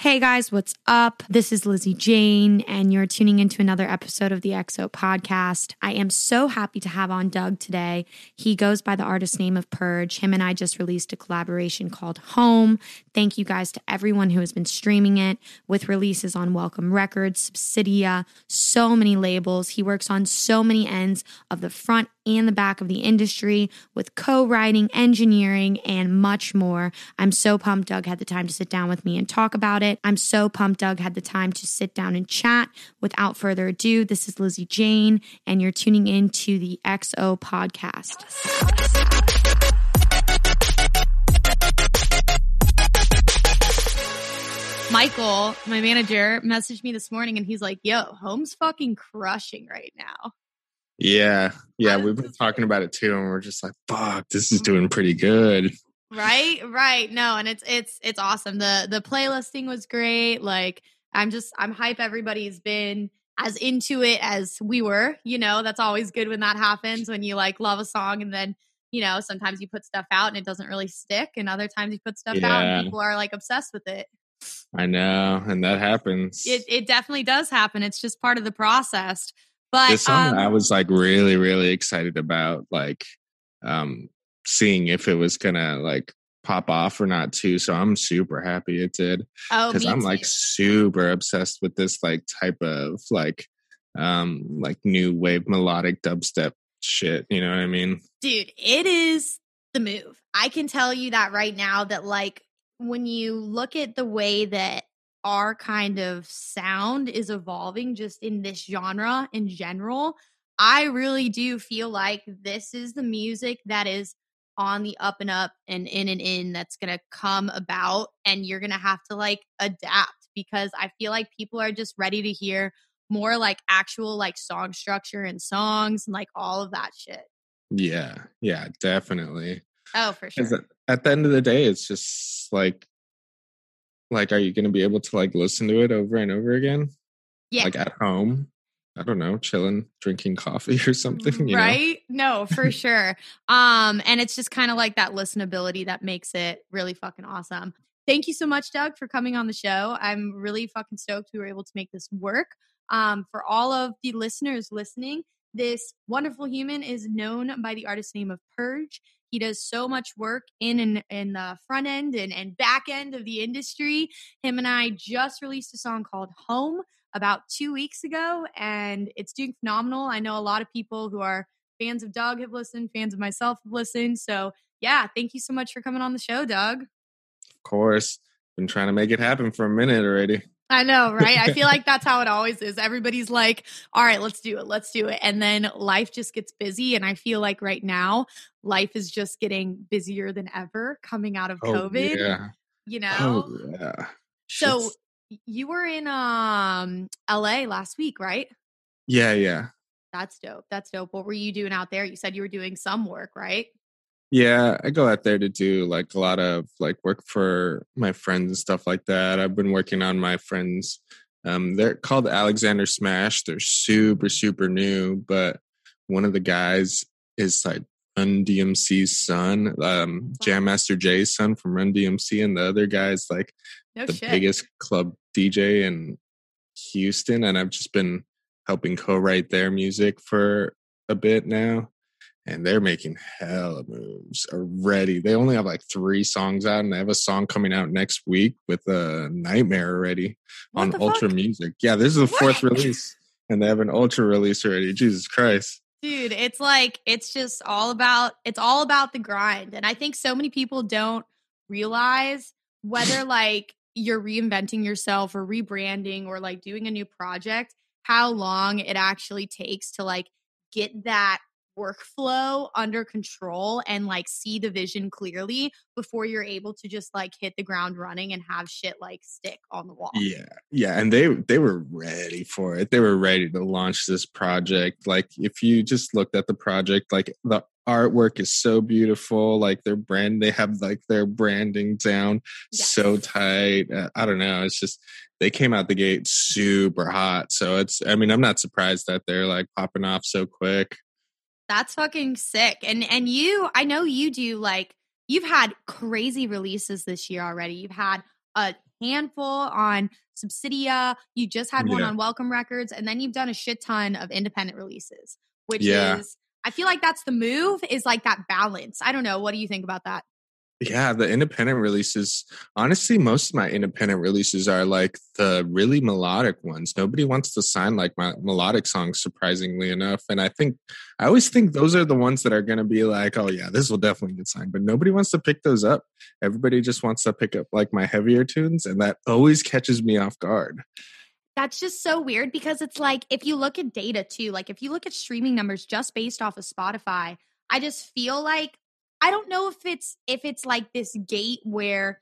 Hey guys, what's up? This is Lizzie Jane, and you're tuning into another episode of the XO podcast. I am so happy to have on Doug today. He goes by the artist name of Purge. Him and I just released a collaboration called Home. Thank you guys to everyone who has been streaming it with releases on Welcome Records, Subsidia, so many labels. He works on so many ends of the front and the back of the industry with co writing, engineering, and much more. I'm so pumped Doug had the time to sit down with me and talk about it. I'm so pumped Doug had the time to sit down and chat. Without further ado, this is Lizzie Jane, and you're tuning in to the XO podcast. Michael, my manager, messaged me this morning and he's like, yo, home's fucking crushing right now. Yeah. Yeah. We've been talking about it too. And we're just like, fuck, this is mm-hmm. doing pretty good. Right. Right. No. And it's, it's, it's awesome. The, the playlisting was great. Like, I'm just, I'm hype. Everybody's been as into it as we were, you know, that's always good when that happens, when you like love a song and then, you know, sometimes you put stuff out and it doesn't really stick. And other times you put stuff out and people are like obsessed with it. I know. And that happens. It, it definitely does happen. It's just part of the process. But, this song um, I was like really, really excited about, like, um, seeing if it was gonna like pop off or not too. So I'm super happy it did. oh, because me I'm like super obsessed with this like type of like um like new wave melodic dubstep shit. You know what I mean? dude it is the move i can tell you that right now that like when you look at the way that our kind of sound is evolving just in this genre in general i really do feel like this is the music that is on the up and up and in and in that's going to come about and you're going to have to like adapt because i feel like people are just ready to hear more like actual like song structure and songs and like all of that shit Yeah, yeah, definitely. Oh, for sure. at- at the end of the day, it's just like like are you gonna be able to like listen to it over and over again? Yeah. Like at home? I don't know, chilling, drinking coffee or something, you know? right? No, for sure. Um, and it's just kind of like that listenability that makes it really fucking awesome. Thank you so much, Doug, for coming on the show. I'm really fucking stoked we were able to make this work. Um, for all of the listeners listening, this wonderful human is known by the artist name of Purge. He does so much work in and in the front end and, and back end of the industry. Him and I just released a song called Home about two weeks ago, and it's doing phenomenal. I know a lot of people who are fans of Doug have listened, fans of myself have listened. So, yeah, thank you so much for coming on the show, Doug. Of course. Been trying to make it happen for a minute already. I know, right? I feel like that's how it always is. Everybody's like, all right, let's do it. Let's do it. And then life just gets busy. And I feel like right now, life is just getting busier than ever coming out of oh, COVID, Oh, yeah. you oh, know? Oh yeah. so Shit's- you were in um LA last week, right? yeah, yeah. That's dope. That's dope. What were you doing out there? You said you were doing some work, right? Yeah, I go out there to do like a lot of like work for my friends and stuff like that. I've been working on my friends. Um, they're called Alexander Smash. They're super, super new, but one of the guys is like Run DMC's son, um, Jam Master Jay's son from Run DMC, and the other guy's like No the shit. biggest club DJ in Houston, and I've just been helping co-write their music for a bit now. And they're making hella moves already. They only have like three songs out, and they have a song coming out next week with a Nightmare already What on Ultra fuck? Music. Yeah, this is the fourth What? release, and they have an Ultra release already. Jesus Christ! Dude, it's like it's just all about it's all about the grind. And I think so many people don't realize whether like you're reinventing yourself or rebranding or like doing a new project, how long it actually takes to like get that workflow under control and like see the vision clearly before you're able to just like hit the ground running and have shit like stick on the wall. Yeah, yeah, and they they were ready for it. They were ready to launch this project. Like if you just looked at the project, like the artwork is so beautiful. Like their brand, they have like their branding down so tight. Uh, I don't know. It's just they came out the gate super hot. So it's. I mean, I'm not surprised that they're like popping off so quick. That's fucking sick. And and you, I know you do like you've had crazy releases this year already. You've had a handful on Subsidia. You just had one Yeah. on Welcome Records, and then you've done a shit ton of independent releases, which Yeah. is I feel like that's the move. Is like that balance. I don't know. What do you think about that? Yeah, the independent releases. Honestly, most of my independent releases are like the really melodic ones. Nobody wants to sign like my melodic songs, surprisingly enough. And I think I always think those are the ones that are going to be like, oh yeah, this will definitely get signed. But nobody wants to pick those up. Everybody just wants to pick up like my heavier tunes, and that always catches me off guard. That's just so weird because it's like if you look at data too, like if you look at streaming numbers just based off of Spotify, I just feel like I don't know if it's if it's like this gate where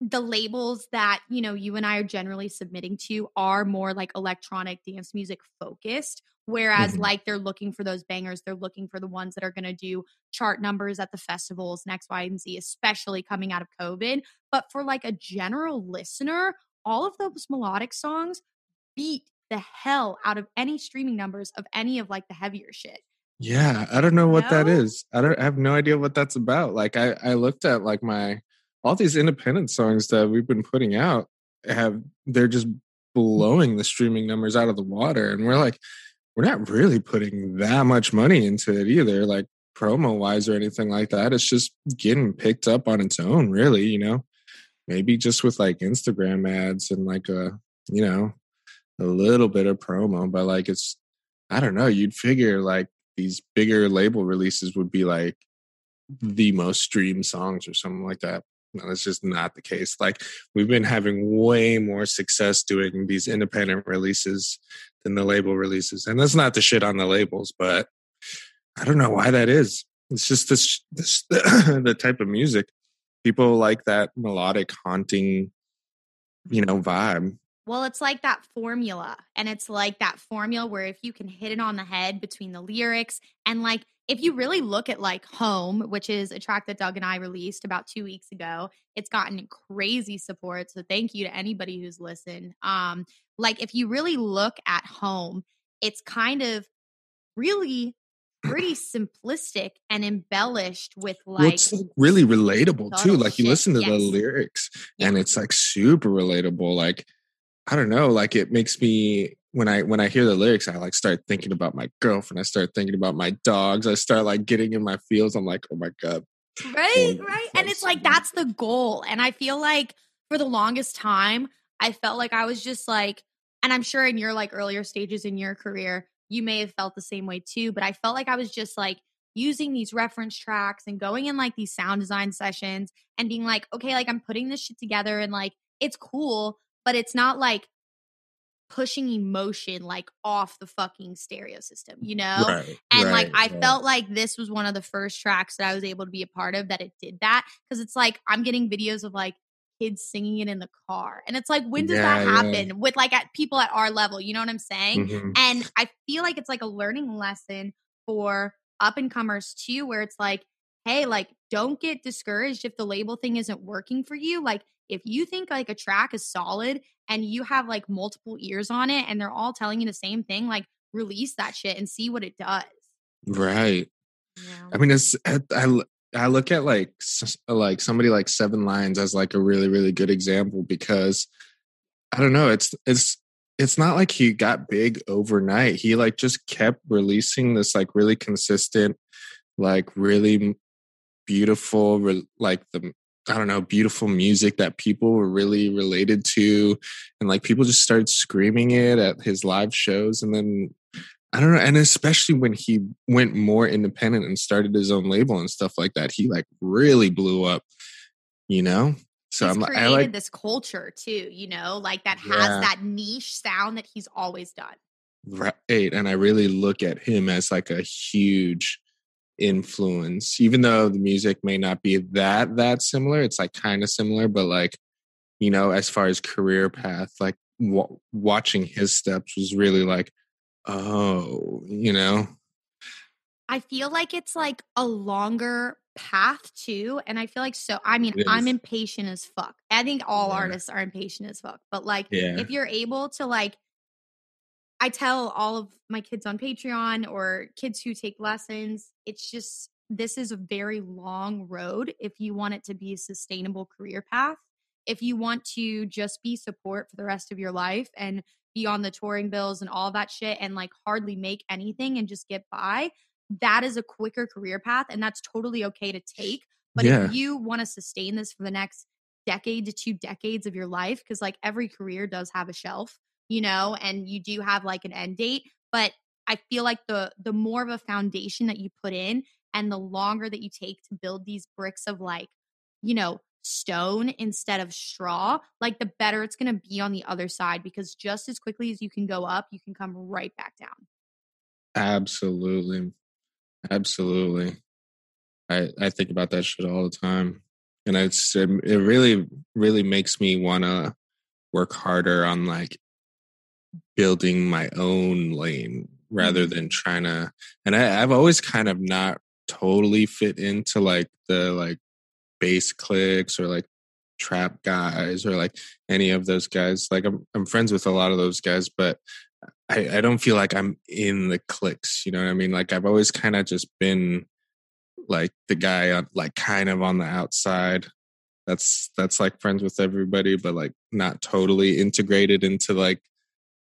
the labels that, you know, you and I are generally submitting to are more like electronic dance music focused whereas Mhm. like they're looking for those bangers, they're looking for the ones that are going to do chart numbers at the festivals and X, Y, and Z, especially coming out of COVID. But for like a general listener, all of those melodic songs beat the hell out of any streaming numbers of any of like the heavier shit. Yeah, I don't know what that No? is. I don't I have no idea what that's about. Like I I looked at like my all these independent songs that we've been putting out have they're just blowing the streaming numbers out of the water and we're like we're not really putting that much money into it either like promo wise or anything like that. It's just getting picked up on its own really, you know. Maybe just with like Instagram ads and like a, you know, a little bit of promo, but like it's I don't know, you'd figure like these bigger label releases would be like the most streamed songs or something like that. No, that's just not the case. Like we've been having way more success doing these independent releases than the label releases. And that's not the shit on the labels, but I don't know why that is. It's just this this the type of music. People like that melodic haunting, you know, vibe. Well, it's like that formula. And it's like that formula where if you can hit it on the head between the lyrics and like if you really look at like Home, which is a track that Doug and I released about two weeks ago, it's gotten crazy support. So thank you to anybody who's listened. Um, like if you really look at Home, it's kind of really pretty simplistic and embellished with well, like it's really relatable too. Like you shit, listen to the lyrics Yeah. and it's like super relatable. Like I don't know, like it makes me when I when I hear the lyrics, I like start thinking about my girlfriend. I start thinking about my dogs. I start like getting in my feels. I'm like, oh my god, right Oh, right and it's like that's the goal and i feel like for the longest time i felt like i was just like and i'm sure in your like earlier stages in your career you may have felt the same way too but i felt like i was just like using these reference tracks and going in like these sound design sessions and being like okay like i'm putting this shit together and like it's cool but it's not like pushing emotion like off the fucking stereo system you know right? and like I right, right. felt like this was one of the first tracks that I was able to be a part of that it did that because it's like I'm getting videos of like kids singing it in the car. And it's like when does Yeah, that yeah. happen with like at people at our level, you know what I'm saying? Mhm. And I feel like it's like a learning lesson for up and comers too, where it's like, hey, like don't get discouraged if the label thing isn't working for you. Like if you think like a track is solid and you have like multiple ears on it and they're all telling you the same thing, like release that shit and see what it does. Right. Know? I mean, it's eh, I, I I look at like like somebody like Seven Lions as like a really really good example because I don't know. It's it's it's not like he got big overnight. He like just kept releasing this like really consistent, like really beautiful, like the I don't know, beautiful music that people were really related to, and like people just started screaming it at his live shows, and then I don't know, and especially when he went more independent and started his own label and stuff like that, he like really blew up, you know. So he's I'm created I like this culture too, you know, like that has Yeah. that niche sound that he's always done. right, and I really look at him as like a huge influence, even though the music may not be that that similar. It's like kind of similar, but like you know, as far as career path, like w- watching his steps was really like, oh, you know, I feel like it's like a longer path too. And I feel like so, I mean, I'm impatient as fuck. I think all Yeah. artists are impatient as fuck. But like, yeah, if you're able to like, I tell all of my kids on Patreon or kids who take lessons, it's just, this is a very long road if you want it to be a sustainable career path. if you want to just be support for the rest of your life and be on the touring bills and all that shit and like hardly make anything and just get by, that is a quicker career path and that's totally okay to take. But Yeah. if you want to sustain this for the next decade to two decades of your life, because like every career does have a shelf, you know, and you do have like an end date. But I feel like the the more of a foundation that you put in and the longer that you take to build these bricks of like, you know, stone instead of straw, like the better it's going to be on the other side because just as quickly as you can go up, you can come right back down. Absolutely. Absolutely. I I think about that shit all the time. And it's it it really really makes me want to work harder on like building my own lane rather Mhm. than trying to and I I've always kind of not totally fit into like the like bass clicks or like trap guys or like any of those guys. Like I'm I'm friends with a lot of those guys, but I, I don't feel like I'm in the clicks. You know what I mean? Like I've always kind of just been like the guy on like kind of on the outside. That's that's like friends with everybody, but like not totally integrated into like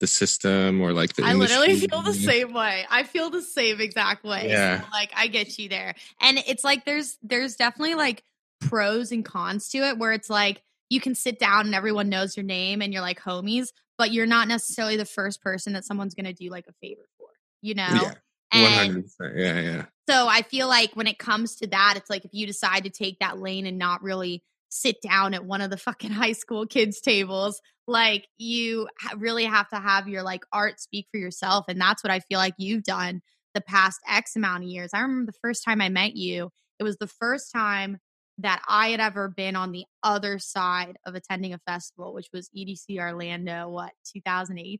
the system or like the I literally feel the same way. I feel the same exact way. So, Yeah. like I get you there. And it's like there's there's definitely like pros and cons to it where it's like you can sit down and everyone knows your name and you're like homies, but you're not necessarily the first person that someone's going to do like a favor for, you know? Yeah. And hundred percent. Yeah, yeah. so I feel like when it comes to that, it's like if you decide to take that lane and not really sit down at one of the fucking high school kids' tables, like you really have to have your like art speak for yourself. And that's what I feel like you've done the past X amount of years. I remember the first time I met you, it was the first time that I had ever been on the other side of attending a festival, which was EDC Orlando, what, 2018,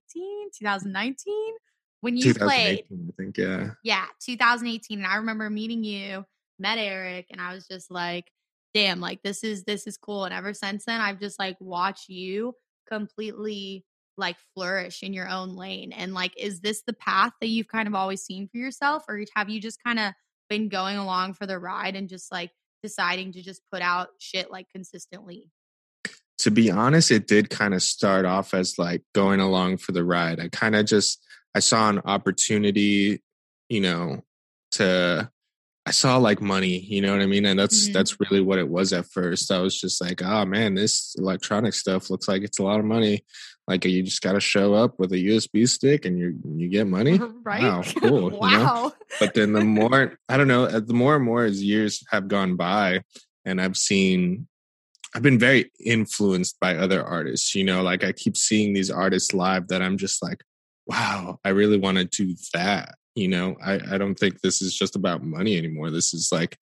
2019? When you played 2018, I think. Yeah. yeah, 2018. And I remember meeting you, met Eric, and I was just like, damn, like this is this is cool. And ever since then, I've just like watched you completely like flourish in your own lane. And like, is this the path that you've kind of always seen for yourself? Or have you just kind of been going along for the ride and just like deciding to just put out shit like consistently? to be honest, it did kind of start off as like going along for the ride. I kind of just I saw an opportunity, you know, to I saw like money, you know what I mean? And that's Mhm. that's really what it was at first. I was just like, oh man, this electronic stuff looks like it's a lot of money. Like you just gotta show up with a USB stick and you you get money. right? Wow, cool, you know? wow. but then the more I don't know, uh, the more and more as years have gone by, and I've seen, I've been very influenced by other artists. You know, like I keep seeing these artists live that I'm just like, wow, I really want to do that. You know, I I don't think this is just about money anymore. This is like,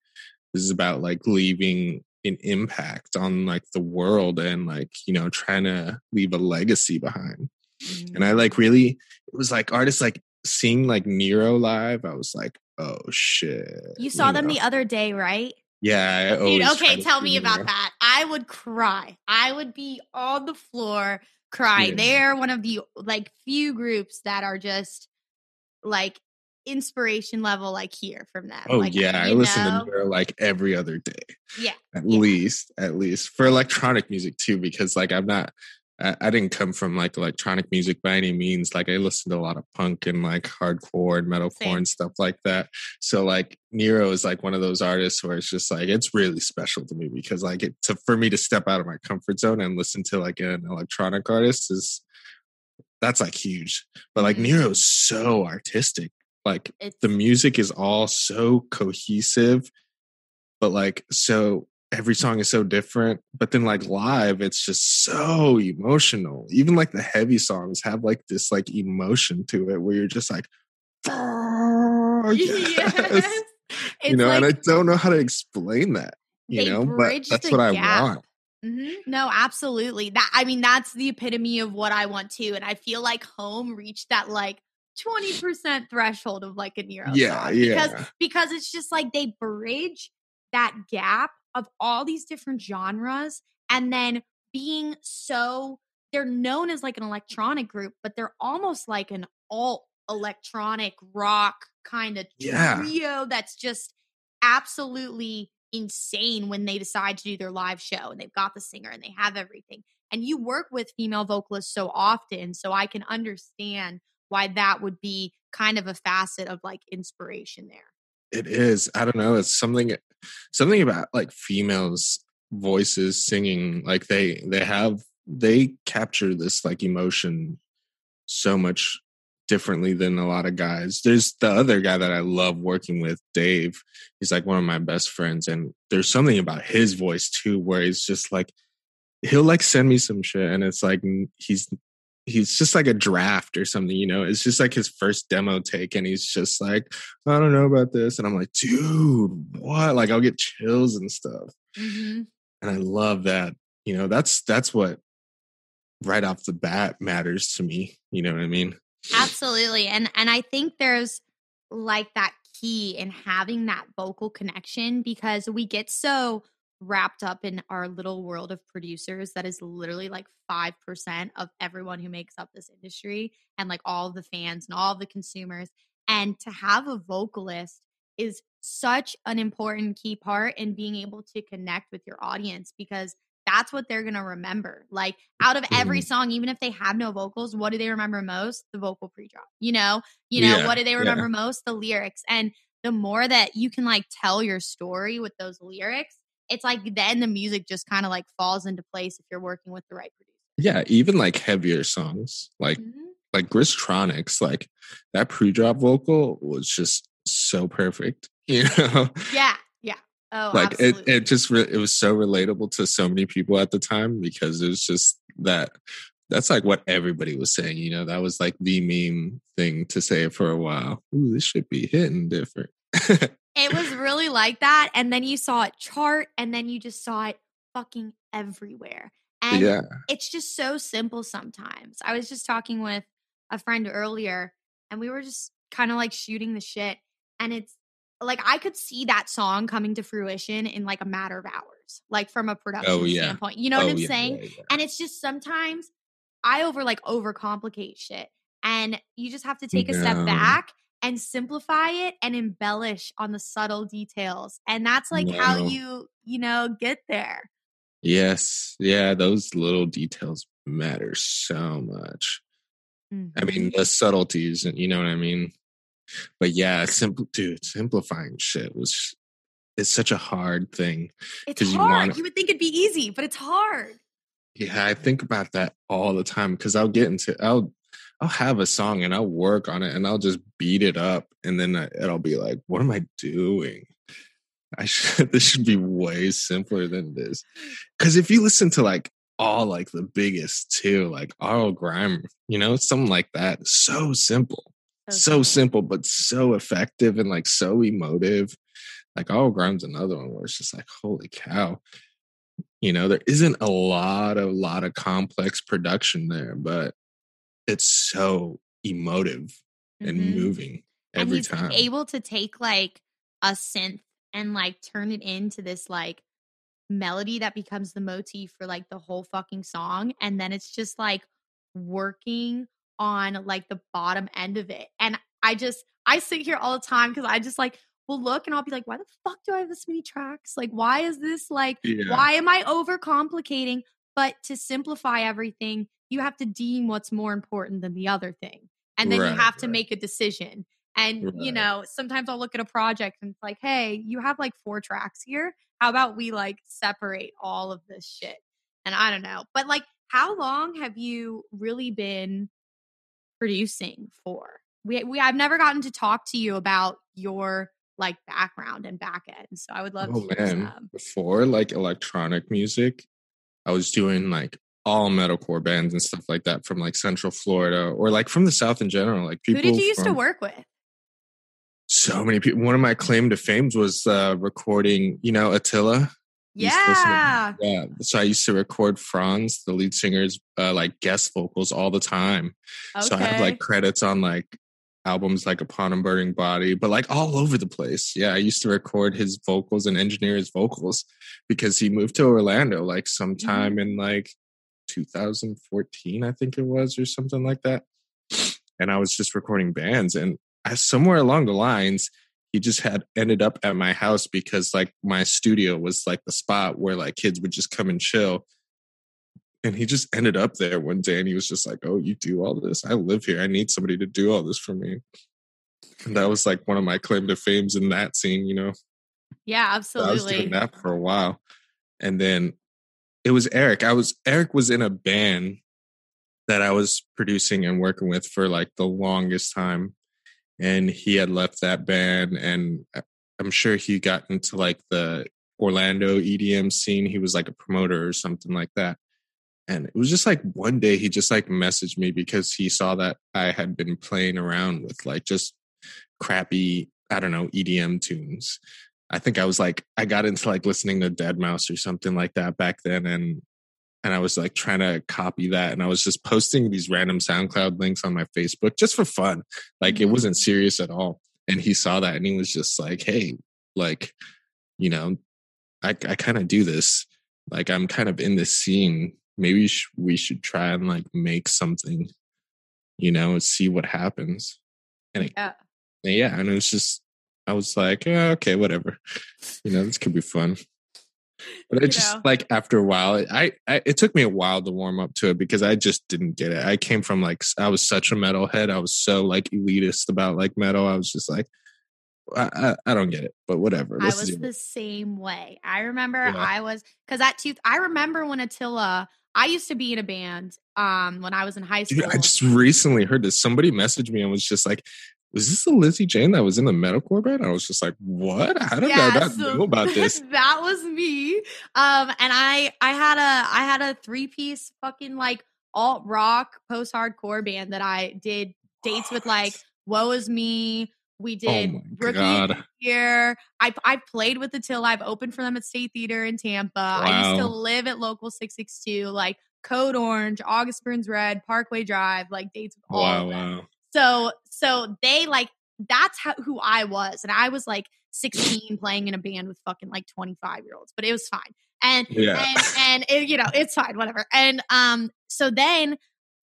this is about like leaving an impact on like the world and like you know trying to leave a legacy behind mm-hmm. and I like really it was like artists like seeing like Nero live. I was like, oh shit. You saw them know? the other day, right? yeah. Dude, okay, tell me about Nero. that. I would cry. I would be on the floor crying. Yeah. They're one of the like few groups that are just like inspiration level like here from them. Oh like, yeah, I listen know? to Nero like every other day. Yeah, At yeah. least, at least for electronic music too, because like I'm not. I, I didn't come from like electronic music by any means. Like I listened to a lot of punk and like hardcore and metalcore Same. and stuff like that. So like Nero is like one of those artists where it's just like it's really special to me because like it to for me to step out of my comfort zone and listen to like an electronic artist is that's like huge. But like Mhm. Nero's so artistic. Like It's the music is all so cohesive, but like so every song is so different. But then like live, it's just so emotional. Even like the heavy songs have like this like emotion to it where you're just like, "Oh, yes." yes. It's you know, like and I don't know how to explain that. You know, but that's what I gap. want. Mhm. No, absolutely. That I mean, that's the epitome of what I want too. And I feel like home reached that like 20% threshold of like a Nero Yeah, yeah. Because because it's just like they bridge that gap of all these different genres and then being so they're known as like an electronic group, but they're almost like an alt electronic rock kind of Yeah. trio that's just absolutely insane when they decide to do their live show and they've got the singer and they have everything. And you work with female vocalists so often, so I can understand why that would be kind of a facet of like inspiration there. It is. I don't know. It's something something about like females voices singing like they they have they capture this like emotion so much differently than a lot of guys. There's the other guy that I love working with, Dave. He's like one of my best friends and there's something about his voice too where he's just like he'll like send me some shit and it's like he's he's just like a draft or something, you know. It's just like his first demo take, and he's just like, I don't know about this, and I'm like, dude, what? Like, I'll get chills and stuff, mm-hmm. and I love that. You know, that's that's what right off the bat matters to me. You know what I mean? Absolutely, and and I think there's like that key in having that vocal connection because we get so wrapped up in our little world of producers that is literally like 5% of everyone who makes up this industry and like all the fans and all the consumers. And to have a vocalist is such an important key part in being able to connect with your audience because that's what they're going to remember. Like out of every mm-hmm. song, even if they have no vocals, what do they remember most? The vocal pre-drop. You know, you know, yeah, what do they remember yeah. most? The lyrics. And the more that you can like tell your story with those lyrics, it's like then the music just kind of like falls into place if you're working with the right producer. Yeah, even like heavier songs, like mm-hmm. like Griztronics, like that pre-drop vocal was just so perfect. You know? Yeah, yeah. Oh, like absolutely. it, it just re- it was so relatable to so many people at the time because it was just that that's like what everybody was saying. You know, that was like the meme thing to say for a while. Ooh, this should be hitting different. It was really like that. And then you saw it chart, and then you just saw it fucking everywhere. And yeah. it's just so simple sometimes. I was just talking with a friend earlier, and we were just kind of like shooting the shit. And it's like I could see that song coming to fruition in like a matter of hours, like from a oh, production oh, yeah. standpoint. You know oh, what I'm yeah, saying? Yeah, and it's just sometimes I over like overcomplicate shit. And you just have to take a step back and simplify it and embellish on the subtle details. And that's like no. how you, you know, get there. Yes. Yeah. Those little details matter so much. Mm-hmm. I mean, mm-hmm. the subtleties, and you know what I mean? But yeah, simple, dude, simplifying shit was, it's such a hard thing. It's hard. You, wanna, you would think it'd be easy, but it's hard. Yeah, I think about that all the time because I'll get into, I'll, I'll have a song and I'll work on it and I'll just beat it up and then it'll be like, what am I doing? I should this should be way simpler than this. Cause if you listen to like all like the biggest too, like RL Grime, you know, something like that, so simple. Okay. So simple, but so effective and like so emotive. Like RL Grime's another one where it's just like, holy cow. You know, there isn't a lot of lot of complex production there, but it's so emotive mm-hmm. and moving every and he's time. Able to take like a synth and like turn it into this like melody that becomes the motif for like the whole fucking song and then it's just like working on like the bottom end of it and i just i sit here all the time because i just like will look and i'll be like why the fuck do i have this many tracks like why is this like yeah. why am i overcomplicating but to simplify everything you have to deem what's more important than the other thing. And then right, you have to right. make a decision. And, right. you know, sometimes I'll look at a project and it's like, hey, you have like four tracks here. How about we like separate all of this shit? And I don't know. But like, how long have you really been producing for? We, we I've never gotten to talk to you about your like background and back end. So I would love oh, to man. Some. Before like electronic music, I was doing like all metalcore bands and stuff like that from like Central Florida or like from the South in general. Like people. Who did you used to work with? So many people. One of my claim to fame was uh, recording. You know Attila. Yeah. Yeah. So I used to record Fronz, the lead singer's uh, like guest vocals all the time. Okay. So I have like credits on like albums like Upon a Burning Body, but like all over the place. Yeah, I used to record his vocals and engineer his vocals because he moved to Orlando like sometime mm-hmm. in like 2014, I think it was, or something like that. And I was just recording bands. And I, somewhere along the lines, he just had ended up at my house because like my studio was like the spot where like kids would just come and chill. And he just ended up there one day and he was just like oh you do all this? I live here. I need somebody to do all this for me. And that was like one of my claim to fames in that scene you know? Yeah So i was doing that for a while. And then it was eric. I was eric was in a band that i was producing and working with for like the longest time and he had left that band and I- i'm sure he got into like the orlando edm scene. He was like a promoter or something like that and it was just like one day he just like messaged me because he saw that i had been playing around with like just crappy i don't know edm tunes i think i was like i got into like listening to deadmau5 or something like that back then and and i was like trying to copy that and i was just posting these random soundcloud links on my facebook just for fun like it Mhm. wasn't serious at all and he saw that and he was just like hey like you know i, I kind of do this like i'm kind of in this scene maybe sh- we should try and like make something you know and see what happens and it, Yeah. and yeah and it was just i was like "Yeah, okay whatever you know this could be fun but it just like after a while I, I it took me a while to warm up to it because i just didn't get it i came from like I was such a metalhead i was so like elitist about like metal i was just like i i, I don't get it but whatever I was the same way. I remember Yeah. I was because that tooth. I remember when Attila. I used to be in a band um when I was in high school. Dude, I just recently heard this. Somebody messaged me and was just like, "Was this the Lizzie Jane that was in the metalcore band?" I was just like, "What? How did I not so know about this?" that was me. Um, and I I had a I had a three piece fucking like alt rock post hardcore band that I did dates with like Woe is Me. We Oh did my Rookie god! Year. I I played with the Till. I've opened for them at State Theater in Tampa. I used to live at Local Six Six Two, like Code Orange, August Burns Red, Parkway Drive, like dates with all Wow! of them. Wow! So so they like that's how who I was. And I was like 16 playing in a band with fucking like 25 year olds, but it was fine. And Yeah. and and it, you know, it's fine, whatever. And um so then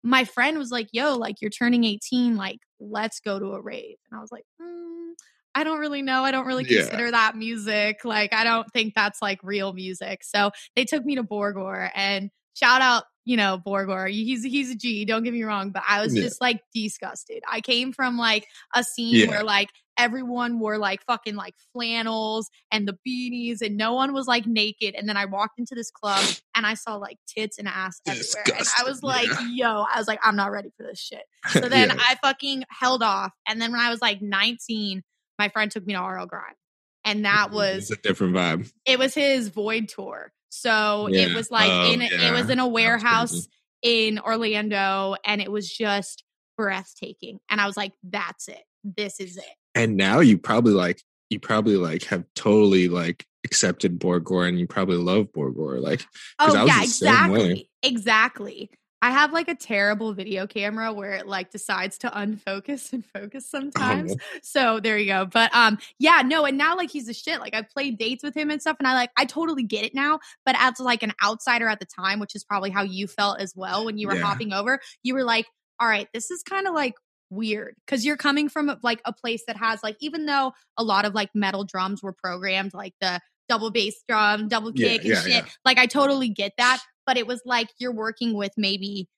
my friend was like, "Yo, like you're turning 18, like let's go to a rave." And I was like, mm, I don't really know. I don't really Yeah. consider that music. Like I don't think that's like real music. So they took me to Borgore and shout out, you know, Borgore. He's he's a G, don't get me wrong, but I was Yeah. just like disgusted. I came from like a scene Yeah. where like everyone wore like fucking like flannels and the beanies and no one was like naked and then I walked into this club and I saw like tits and ass everywhere and I was like yeah. yo I was like I'm not ready for this shit so then Yeah. I fucking held off and then when I was like 19 my friend took me to RL Grime and that mm-hmm. was it's a different vibe. it was his void tour so it was like Oh, in it yeah. was in a warehouse in Orlando and it was just breathtaking and I was like that's it this is it And now you probably like you probably like have totally like accepted Borgore and you probably love Borgore. Like Oh was yeah, the same way. exactly. Exactly. I have like a terrible video camera where it like decides to unfocus and focus sometimes. Oh. So there you go. But um yeah, no, and now like he's the shit. Like I played dates with him and stuff and I like I totally get it now, but as like an outsider at the time, which is probably how you felt as well when you were Yeah. hopping over, you were like, "All right, this is kind of like weird because you're coming from like a place that has like even though a lot of like metal drums were programmed like the double bass drum double Yeah, kick and yeah, shit yeah. like i totally get that but it was like you're working with maybe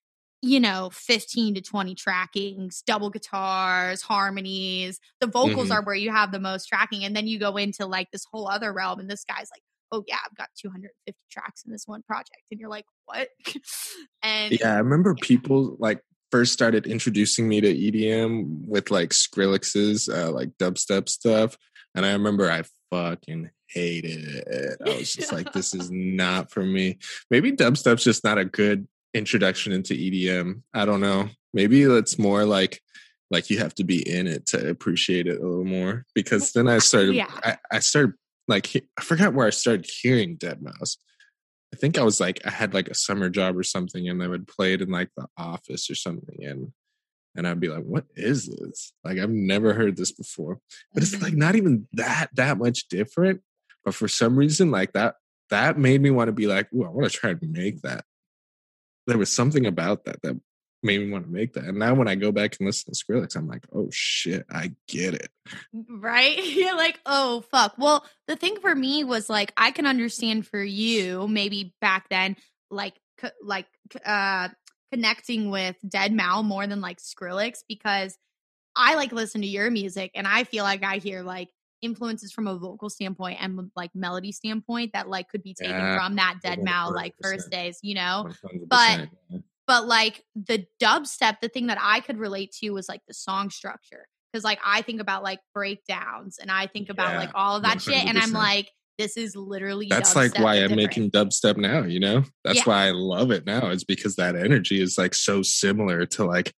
you know 15 to 20 trackings double guitars harmonies the vocals Mhm. are where you have the most tracking and then you go into like this whole other realm and this guy's like oh yeah i've got 250 tracks in this one project and you're like what and Yeah, I remember people like first started introducing me to EDM with like Skrillex's uh, like dubstep stuff, and I remember I fucking hated it. I was just like, this is not for me. Maybe dubstep's just not a good introduction into EDM. I don't know. Maybe it's more like like you have to be in it to appreciate it a little more. Because then I started, Yeah. I, I started like I forgot where I started hearing deadmau5. I think I was like I had like a summer job or something, and I would play it in like the office or something, and and I'd be like, "What is this? Like I've never heard this before." But it's like not even that that much different. But for some reason, like that that made me want to be like, "Ooh, I want to try and make that." There was something about that that made me want to make that. And now when I go back and listen to Skrillex, I'm like, oh shit, I get it. Right? You're like, oh fuck. Well, the thing for me was like, I can understand for you maybe back then, like, like, uh, connecting with deadmau5 more than like Skrillex because I like listen to your music and I feel like I hear like influences from a vocal standpoint and like melody standpoint that like could be taken yeah, from that deadmau5 like first days, you know. But but like the dubstep, the thing that I could relate to was like the song structure. Cause like I think about like breakdowns and I think about yeah, like all of that 100%. shit. And I'm like, this is literally that's like why I'm different. making dubstep now, you know? That's yeah. why I love it now. It's because that energy is like so similar to like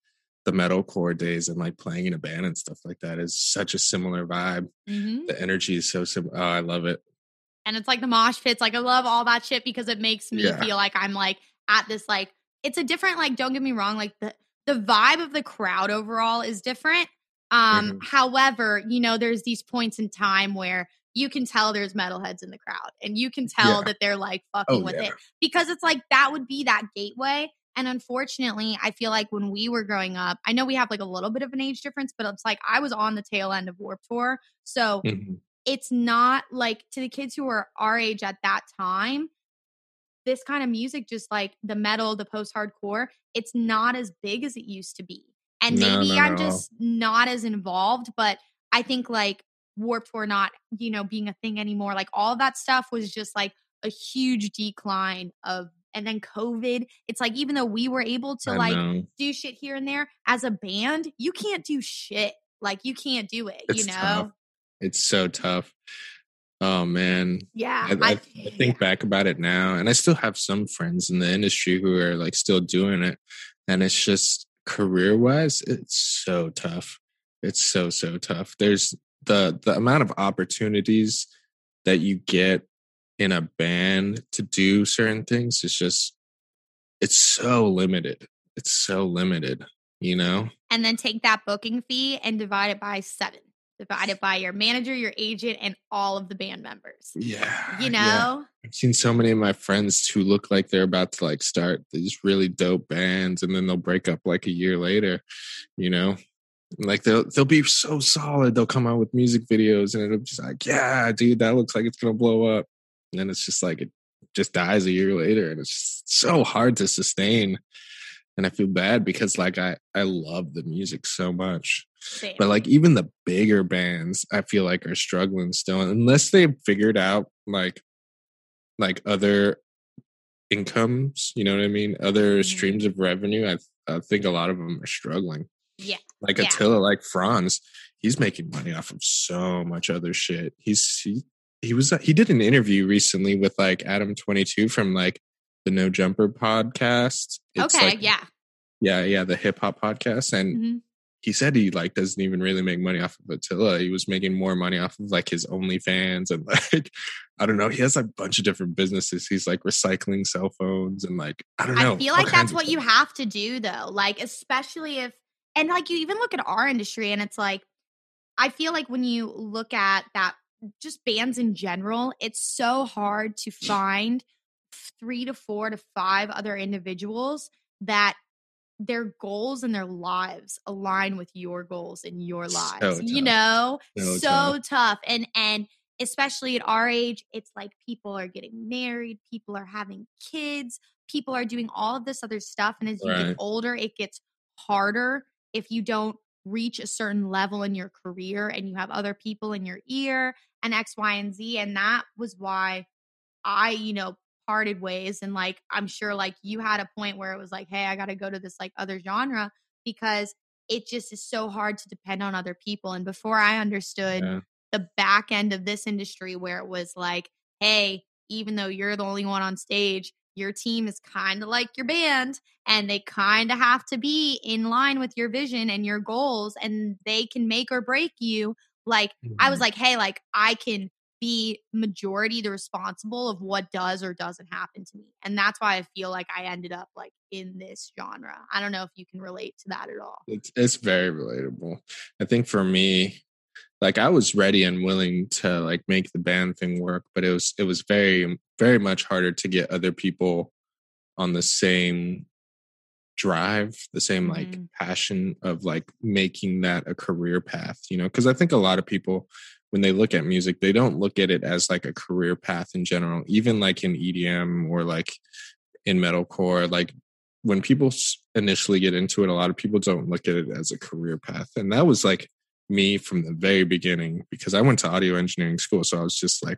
the metalcore days and like playing in a band and stuff like that is such a similar vibe. Mm-hmm. The energy is so similar. Oh, I love it. And it's like the mosh pits. Like I love all that shit because it makes me yeah. feel like I'm like at this like it's a different like don't get me wrong like the the vibe of the crowd overall is different. Um mm-hmm. however, you know there's these points in time where you can tell there's metalheads in the crowd and you can tell yeah. that they're like fucking oh, with yeah. it because it's like that would be that gateway and unfortunately, I feel like when we were growing up, I know we have like a little bit of an age difference, but it's like I was on the tail end of Warped Tour. So mm-hmm. it's not like to the kids who were our age at that time, this kind of music, just like the metal, the post hardcore, it's not as big as it used to be. And no, maybe no, I'm no. just not as involved, but I think like Warped Tour not, you know, being a thing anymore, like all that stuff was just like a huge decline of and then COVID. It's like even though we were able to I like know. do shit here and there as a band, you can't do shit. Like you can't do it, it's you know? Tough. It's so tough. Oh man. Yeah. I, I, I think yeah. back about it now and I still have some friends in the industry who are like still doing it. And it's just career wise, it's so tough. It's so, so tough. There's the the amount of opportunities that you get in a band to do certain things is just it's so limited. It's so limited, you know? And then take that booking fee and divide it by seven. Divide it by your manager, your agent, and all of the band members. Yeah. You know? Yeah. I've seen so many of my friends who look like they're about to like start these really dope bands and then they'll break up like a year later, you know? Like they'll they'll be so solid. They'll come out with music videos and it'll just like, yeah, dude, that looks like it's gonna blow up and then it's just like it just dies a year later and it's so hard to sustain and i feel bad because like i i love the music so much Same. but like even the bigger bands i feel like are struggling still unless they've figured out like like other incomes you know what i mean other mm-hmm. streams of revenue i i think a lot of them are struggling yeah like yeah. attila like fronz he's making money off of so much other shit he's he he was he did an interview recently with like Adam 22 from like the No Jumper podcast. It's okay, like, yeah. Yeah, yeah, the hip hop podcast and mm-hmm. he said he like doesn't even really make money off of Attila. He was making more money off of like his OnlyFans and like I don't know. He has a bunch of different businesses. He's like recycling cell phones and like I don't know. I feel like that's what you have to do though. Like especially if and like you even look at our industry and it's like I feel like when you look at that just bands in general, it's so hard to find three to four to five other individuals that their goals and their lives align with your goals and your lives. So you know, so, so tough. tough. And and especially at our age, it's like people are getting married, people are having kids, people are doing all of this other stuff. And as you right. get older, it gets harder if you don't reach a certain level in your career and you have other people in your ear and X, Y, and Z. And that was why I, you know, parted ways. And like, I'm sure like you had a point where it was like, hey, I got to go to this like other genre because it just is so hard to depend on other people. And before I understood yeah. the back end of this industry where it was like, hey, even though you're the only one on stage, your team is kind of like your band and they kind of have to be in line with your vision and your goals and they can make or break you like mm-hmm. i was mm-hmm. like hey like i can be majority the responsible of what does or doesn't happen to me and that's why i feel like i ended up like in this genre i don't know if you can relate to that at all it's, it's very relatable i think for me like I was ready and willing to like make the band thing work, but it was it was very very much harder to get other people on the same drive, the same like Mhm. passion of like making that a career path, you know? Because I think a lot of people, when they look at music, they don't look at it as like a career path in general, even like in EDM or like in metalcore. Like when people initially get into it, a lot of people don't look at it as a career path. And that was like me from the very beginning because I went to audio engineering school. So I was just like,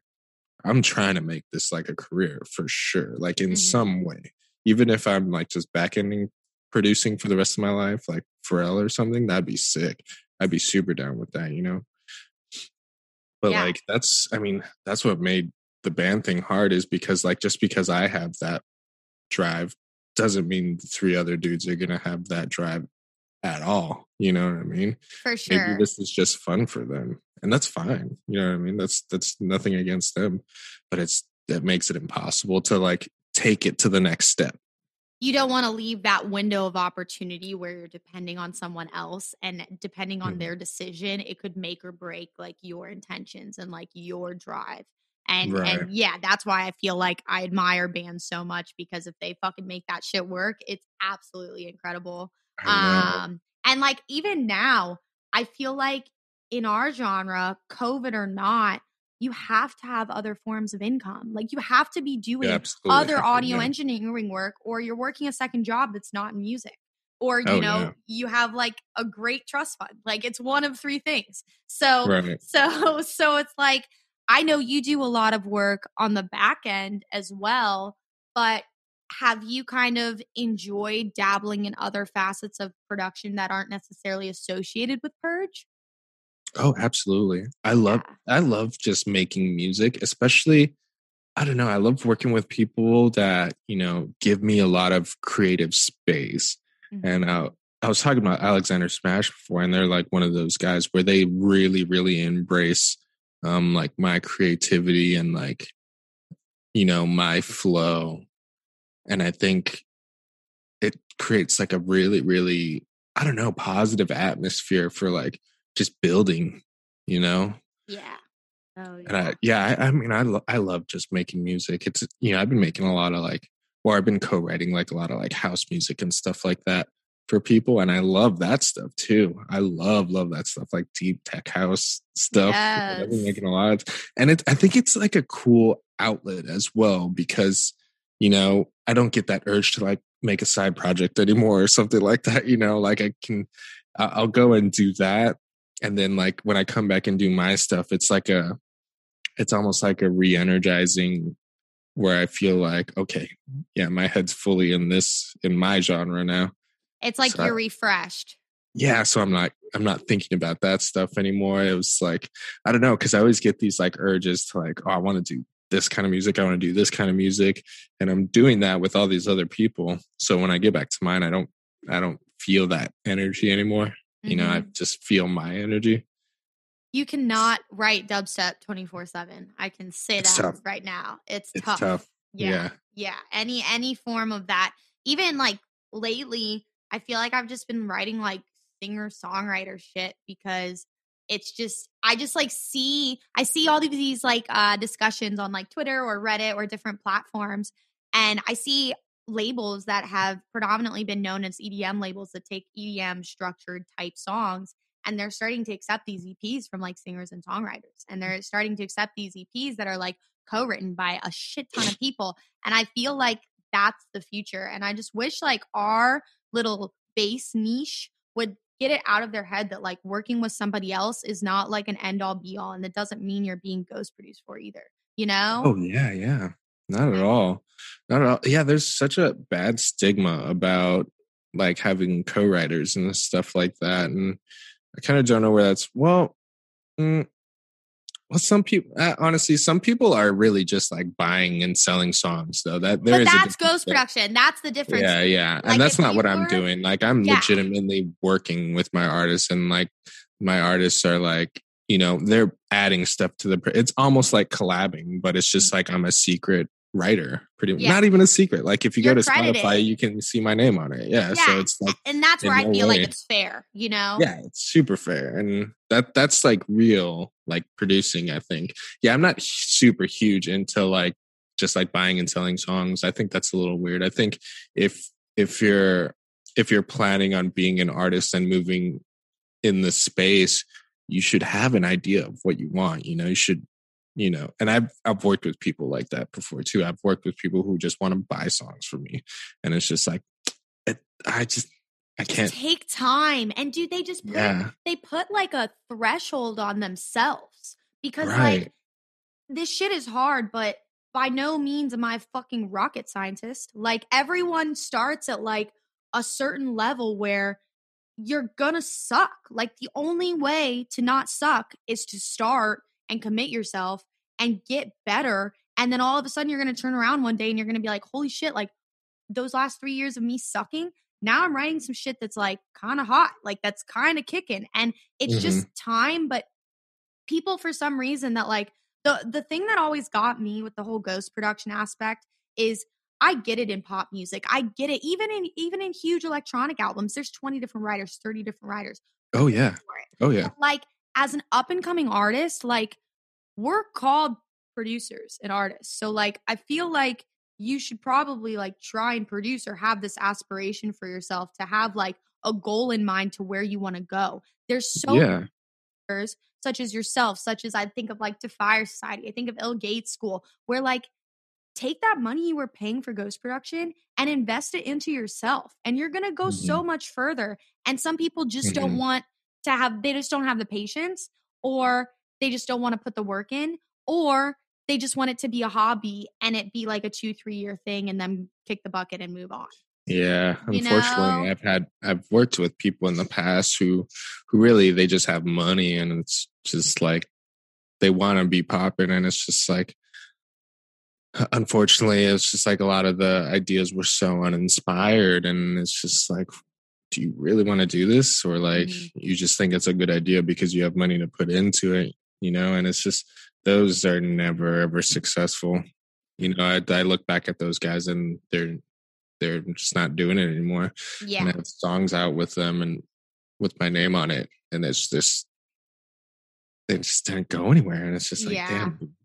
I'm trying to make this like a career for sure, like in Mhm. some way. Even if I'm like just back ending producing for the rest of my life, like Pharrell or something, that'd be sick. I'd be super down with that, you know? But Yeah. like that's I mean, that's what made the band thing hard is because like just because I have that drive doesn't mean the three other dudes are gonna have that drive at all. You know what I mean? For sure. maybe this is just fun for them and that's fine you know what i mean that's that's nothing against them but it's that makes it impossible to like take it to the next step you don't want to leave that window of opportunity where you're depending on someone else and depending on Mhm. their decision it could make or break like your intentions and like your drive and Right. and yeah that's why i feel like i admire bands so much because if they fucking make that shit work it's absolutely incredible. Um and like even now i feel like in our genre covid or not you have to have other forms of income. Like you have to be doing Yeah, other audio Yeah. engineering work or you're working a second job that's not in music or you Oh, know yeah. you have like a great trust fund. Like it's one of three things. So right. so so it's like i know you do a lot of work on the back end as well but have you kind of enjoyed dabbling in other facets of production that aren't necessarily associated with purge oh absolutely i love Yeah. i love just making music especially i don't know i love working with people that you know give me a lot of creative space Mm-hmm. and uh, I was talking about Alexander Smash before, and they're like one of those guys where they really, really embrace um like my creativity and like you know my flow, and I think it creates like a really, really I don't know positive atmosphere for like just building, you know. yeah oh And I, yeah, I, I mean, I lo- I love just making music. It's you know, I've been making a lot of like, or I've been co-writing like a lot of like house music and stuff like that for people, and I love that stuff too. I love love that stuff, like deep tech house stuff. I've been making a lot, and it I think it's like a cool outlet as well because you know I don't get that urge to like make a side project anymore or something like that. You know, like I can, I- I'll go and do that, and then like when I come back and do my stuff, it's like a it's almost like a re-energizing where I feel like, okay, yeah, my head's fully in this in my genre now. it's like So- you're refreshed Yeah, so I'm not I'm not thinking about that stuff anymore. It was like I don't know because I always get these like urges to like, oh, I want to do this kind of music. I want to do this kind of music, and I'm doing that with all these other people. So when I get back to mine, I don't I don't feel that energy anymore. You know, I Mhm. just feel my energy. you cannot write dubstep 24 7 i can say It's that tough. right now it's, It's tough. tough. yeah Yeah. yeah any any form of that even like lately i feel like i've just been writing like singer songwriter shit because it's just i just like see i see all of these like uh discussions on like twitter or reddit or different platforms and i see labels that have predominantly been known as edm labels that take edm structured type songs and they're starting to accept these eps from like singers and songwriters and they're starting to accept these eps that are like co-written by a shit ton of people and I feel like that's the future. And I just wish like our little bass niche would get it out of their head that like working with somebody else is not like an end all be all. And that doesn't mean you're being ghost produced for either. You know? Oh yeah, yeah. Not at all. Not at all. Yeah, there's such a bad stigma about like having co-writers and stuff like that, and I kind of don't know where that's. Well, mm, well, some people uh, honestly, some people are really just like buying and selling songs, though. That there but is that's ghost there. production. That's the difference. Yeah, yeah, Like, and that's not what you I'm doing. Like I'm Yeah. legitimately working with my artists, and like my artists are like, you know, they're adding stuff to the. It's almost like collabing, but it's just like I'm a secret writer. Pretty. Yeah. not even a secret. Like if you You're go to credited. Spotify, you can see my name on it. Yeah, so it's like, And that's where I feel like it's fair, you know? yeah, it's super fair, and that that's like real like producing. I think. Yeah, I'm not super huge into like just like buying and selling songs. I think that's a little weird. I think if if you're if you're planning on being an artist and moving in the space, you should have an idea of what you want. You know, you should, you know, and I've I've worked with people like that before too. I've worked with people who just want to buy songs from me, and it's just like, it, I just I can't take time. And do they just put, Yeah. they put like a threshold on themselves because Right. like this shit is hard, but by no means am I a fucking rocket scientist. Like everyone starts at like a certain level where you're gonna suck. Like the only way to not suck is to start and commit yourself and get better. And then all of a sudden you're gonna turn around one day and you're gonna be like, holy shit, like those last three years of me sucking, now I'm writing some shit that's like kind of hot, like that's kind of kicking. And it's mm-hmm. just time, but people for some reason that like the the thing that always got me with the whole ghost production aspect is I get it in pop music. I get it even in even in huge electronic albums. There's 20 different writers, 30 different writers. Oh yeah. Oh yeah. But, like as an up and coming artist, like we're called producers and artists. So like I feel like you should probably like try and produce or have this aspiration for yourself to have like a goal in mind to where you want to go. There's so yeah. creators, such as yourself, such as I think of like Defire Society, I think of Ill Gates School, where like take that money you were paying for ghost production and invest it into yourself. And you're gonna go so much further. And some people just don't Mhm. want to have they just don't have the patience or they just don't want to put the work in, or they just want it to be a hobby and it be like a two, three year thing and then kick the bucket and move on. Yeah, You unfortunately, know? I've had I've worked with people in the past who who really they just have money and it's just like they want to be popping and it's just like unfortunately it's just like a lot of the ideas were so uninspired and it's just like do you really want to do this or like Mhm. you just think it's a good idea because you have money to put into it you know and it's just those are never ever successful you know I, I look back at those guys and they're they're just not doing it anymore Yeah. and I have songs out with them and with my name on it and it's just they just didn't go anywhere and it's just like Yeah. damn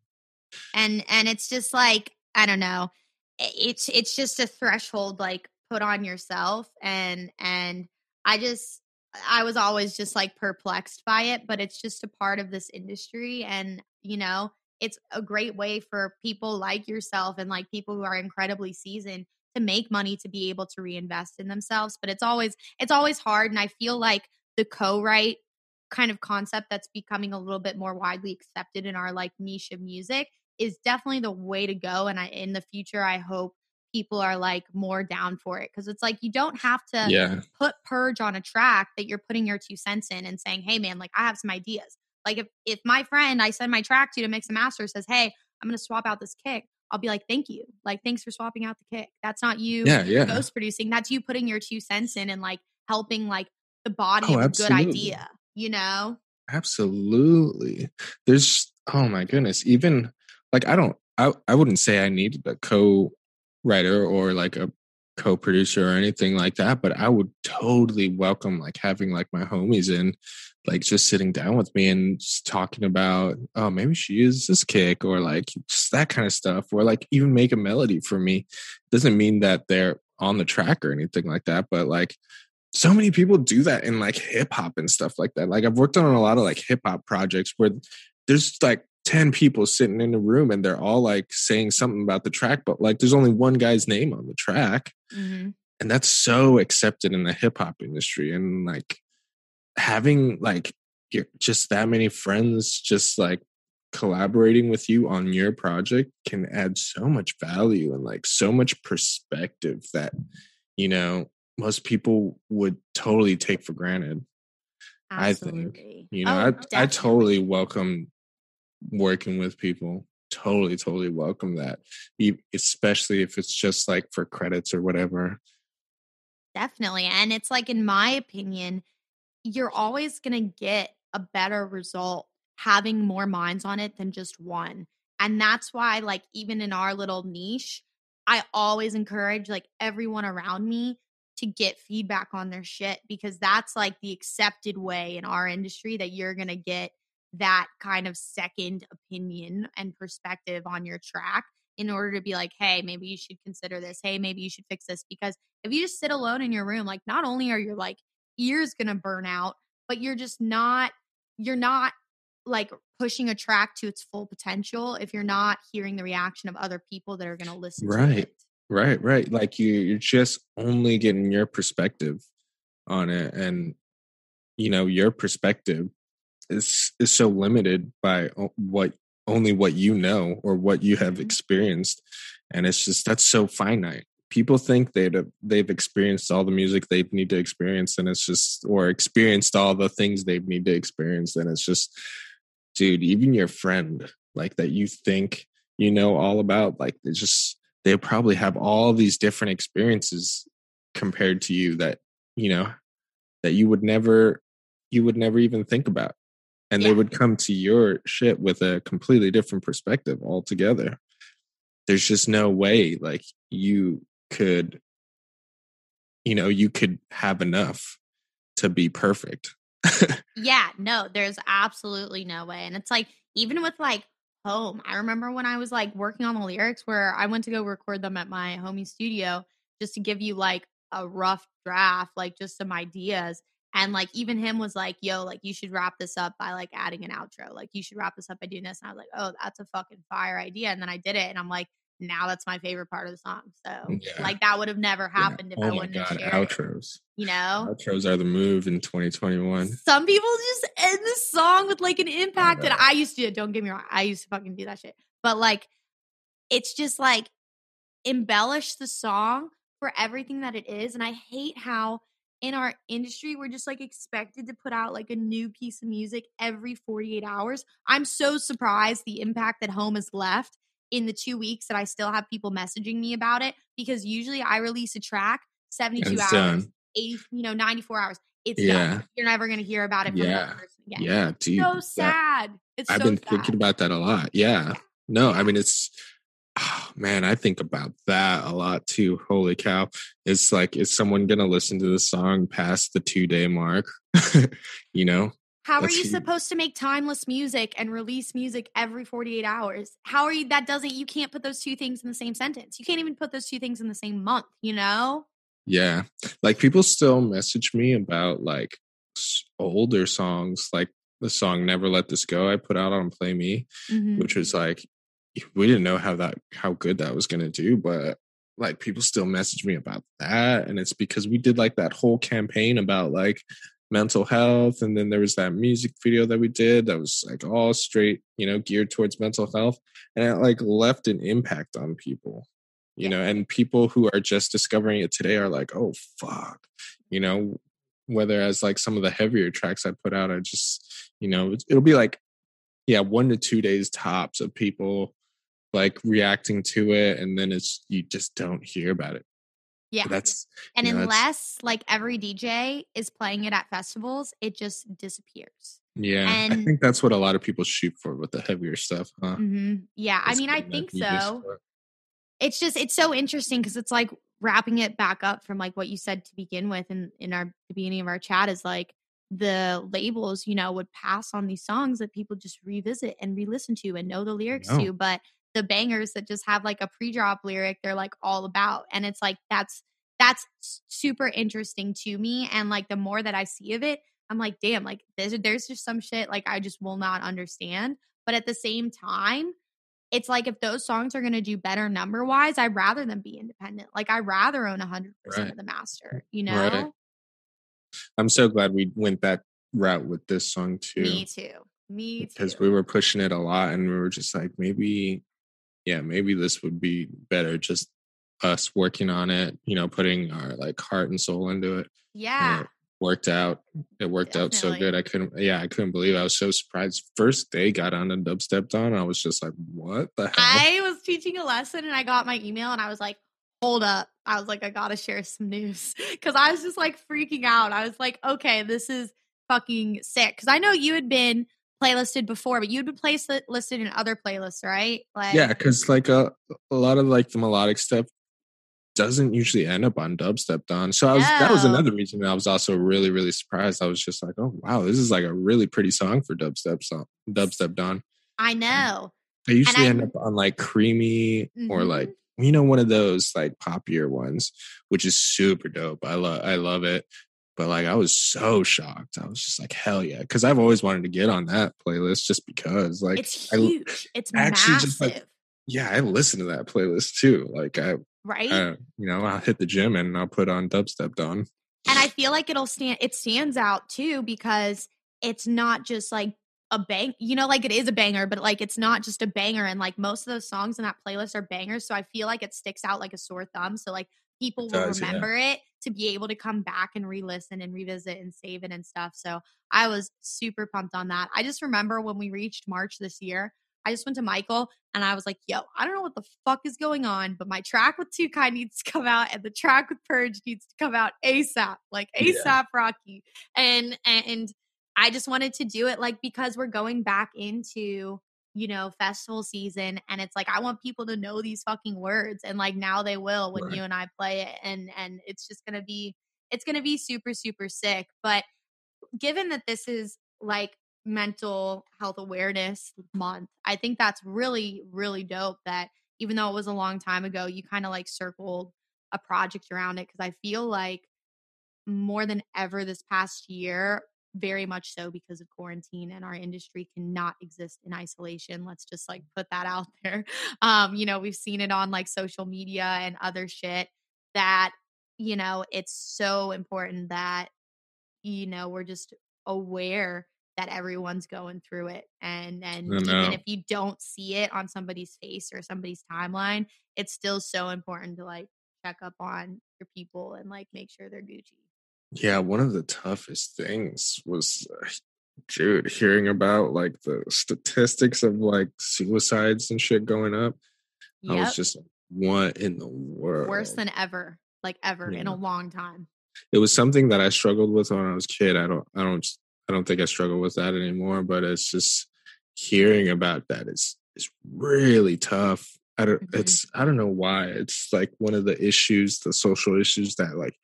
and and it's just like i don't know it's it's just a threshold like put on yourself and and i just i was always just like perplexed by it but it's just a part of this industry and you know it's a great way for people like yourself and like people who are incredibly seasoned to make money to be able to reinvest in themselves but it's always it's always hard and i feel like the co-write kind of concept that's becoming a little bit more widely accepted in our like niche of music is definitely the way to go and I in the future I hope people are like more down for it because it's like you don't have to yeah. put purge on a track that you're putting your two cents in and saying hey man like I have some ideas. Like if if my friend I send my track to to mix a master says hey I'm gonna swap out this kick I'll be like thank you. Like thanks for swapping out the kick. That's not you yeah yeah. ghost producing. That's you putting your two cents in and like helping like the body Oh, a good idea you know? Absolutely. There's oh my goodness even like i don't i, I wouldn't say i needed a co-writer or like a co-producer or anything like that but i would totally welcome like having like my homies in like just sitting down with me and just talking about oh maybe she uses this kick or like just that kind of stuff or like even make a melody for me doesn't mean that they're on the track or anything like that but like so many people do that in like hip hop and stuff like that. Like I've worked on a lot of like hip hop projects where there's like 10 people sitting in a room and they're all like saying something about the track, but like there's only one guy's name on the track. mm-hmm. And that's so accepted in the hip hop industry. And like having like just that many friends just like collaborating with you on your project can add so much value and like so much perspective that, you know, most people would totally take for granted. I think, You know, Oh, I I totally welcome working with people. Totally, totally welcome that. Especially if it's just like for credits or whatever. Definitely. And it's like, in my opinion, you're always going to get a better result having more minds on it than just one. And that's why, like, even in our little niche, I always encourage like everyone around me to get feedback on their shit because that's like the accepted way in our industry that you're going to get that kind of second opinion and perspective on your track in order to be like, hey, maybe you should consider this. Hey, maybe you should fix this because if you just sit alone in your room, like not only are your like ears gonna burn out, but you're just not you're not like pushing a track to its full potential if you're not hearing the reaction of other people that are to listen right to it. right right like you you're just only getting your perspective on it and you know your perspective is is so limited by what only what you know or what you have Mhm. experienced and it's just that's so finite people think they'd they've experienced all the music they need to experience and it's just or experienced all the things they need to experience and it's just dude even your friend like that you think you know all about like they just they probably have all these different experiences compared to you that you know that you would never you would never even think about and they would come to your shit with a completely different perspective altogether there's just no way like you could you know you could have enough to be perfect Yeah, no, there's absolutely no way. And it's like, even with like home, I remember when I was like working on the lyrics where I went to go record them at my homie studio just to give you like a rough draft, like just some ideas. And like, even him was like, yo, like, you should wrap this up by like adding an outro. Like, you should wrap this up by doing this. And I was like, oh, that's a fucking fire idea. And then I did it. And I'm like, now that's my favorite part of the song. So, Yeah. like, that would have never Yeah. happened if oh I wouldn't have god shared it, outros you know? outros are the move in 2021 Some people just end the song with like an impact that. I used to do. Don't get me wrong. I used to fucking do that shit. But like, it's just like embellish the song for everything that it is. And I hate how in our industry, we're just like expected to put out like a new piece of music every 48 hours. I'm so surprised the impact that Home has left in the two weeks that I still have people messaging me about it because usually I release a track 72 It's hours, done. 80, you know, 94 hours. It's Yeah. done. You're never going to hear about it from Yeah. person again. yeah dude so that- sad. It's I've so been sad. thinking about that a lot. Yeah. No, I mean it's oh, man, I think about that a lot too. Holy cow. It's like is someone going to listen to the song past the 2-day mark? you know? How are you supposed to make timeless music and release music every 48 hours? How are you that doesn't you can't put those two things in the same sentence. You can't even put those two things in the same month, you know? Yeah. Like people still message me about like older songs like the song Never Let This Go I put out on Play Me, Mhm. which was like we didn't know how that how good that was going to do, but like people still message me about that and it's because we did like that whole campaign about like mental health and then there was that music video that we did that was like all straight you know geared towards mental health and it like left an impact on people you know and people who are just discovering it today are like oh fuck you know whether as like some of the heavier tracks i put out i just you know it'll be like yeah one to two days tops of people like reacting to it and then it's you just don't hear about it Yeah. that's and you know, that's- unless like every DJ is playing it at festivals, it just disappears. yeah i think that's what a lot of people shoot for with the heavier stuff huh hmm Yeah, I mean, I think so. it's just it's so interesting because it's like wrapping it back up from like what you said to begin with in in our the beginning of our chat is like the labels you know would pass on these songs that people just revisit and re-listen to and know the lyrics to but the bangers that just have like a pre-drop lyric they're like all about and it's like that's that's super interesting to me and like the more that i see of it i'm like damn like there's, there's just some shit like i just will not understand but at the same time it's like if those songs are going to do better number wise, I'd rather them be independent. Like I'd rather own 100% Right. of the master, you know? Right. i'm so glad we went that route with this song too Me too. Me too. because we were pushing it a lot and we were just like maybe yeah maybe this would be better just us working on it you know putting our like heart and soul into it yeah. it worked out it worked out so good i couldn't yeah i couldn't believe it. i was so surprised first day got on and dubstep don i was just like what the hell I was teaching a lesson and I got my email and I was like, hold up. I was like, I got to share some news because I was just like freaking out. I was like, okay, this is fucking sick. Because I know you had been playlisted before, but you had been placed listed in other playlists, right? Like, yeah because like a, a lot of like the melodic stuff doesn't usually end up on dubstep don so i was that was another reason i was also really really surprised i was just like oh wow this is like a really pretty song for dubstep song dubstep don I know. they usually I- end up on like creamy or Mhm. like you know one of those like popular ones, which is super dope. I love I love it. But like I was so shocked. I was just like, hell yeah. Cause I've always wanted to get on that playlist just because like it's huge. I, it's actually massive. just like yeah, I listen to that playlist too. Like I right, I, you know, I'll hit the gym and I'll put on dubstep don. And I feel like it'll stand. It stands out too because it's not just like a bang. You know, like it is a banger, but like it's not just a banger. And like most of those songs in that playlist are bangers, so I feel like it sticks out like a sore thumb. So like people will remember yeah. it to be able to come back and re-listen and revisit and save it and stuff. So I was super pumped on that. I just remember when we reached March this year, I just went to Michael and I was like, yo, I don't know what the fuck is going on, but my track with 2Kai needs to come out and the track with Purge needs to come out ASAP, like ASAP yeah. Rocky. And and I just wanted to do it like because we're going back into you know, festival season. And it's like, I want people to know these fucking words. And like now they will when right. you and I play it. And and it's just gonna be it's gonna be super, super sick. But given that this is like mental health awareness month. I think that's really, really dope that even though it was a long time ago, you kind of like circled a project around it because I feel like more than ever this past year, very much so because of quarantine and our industry cannot exist in isolation. Let's just like put that out there. Um, you know, we've seen it on like social media and other shit that, you know, it's so important that, you know, we're just aware that everyone's going through it and and even if you don't see it on somebody's face or somebody's timeline it's still so important to like check up on your people and like make sure they're gucci yeah one of the toughest things was uh, dude hearing about like the statistics of like suicides and shit going up yep. i was just like what in the world worse than ever like ever yeah. in a long time it was something that i struggled with when i was a kid i don't i don't I don't think I struggle with that anymore, but it's just hearing about that is is really tough. I don't mm-hmm. it's I don't know why. It's like one of the issues, the social issues that like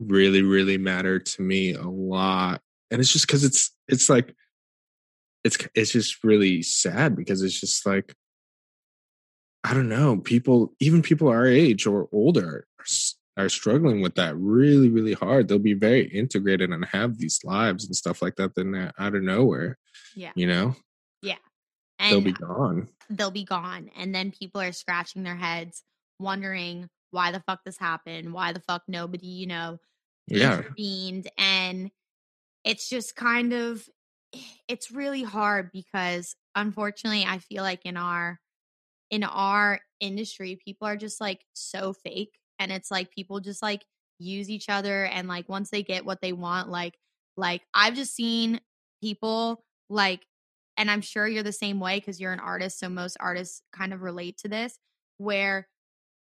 really, really matter to me a lot. And it's just because it's it's like it's it's just really sad because it's just like I don't know, people even people our age or older are are struggling with that really, really hard, they'll be very integrated and have these lives and stuff like that. Then they're out of nowhere. Yeah. You know? Yeah. And they'll be gone. They'll be gone. And then people are scratching their heads, wondering why the fuck this happened, why the fuck nobody, you know, yeah. intervened. And it's just kind of eh, it's really hard because unfortunately I feel like in our in our industry, people are just like so fake and it's like people just like use each other and like once they get what they want like like i've just seen people like and i'm sure you're the same way because you're an artist so most artists kind of relate to this where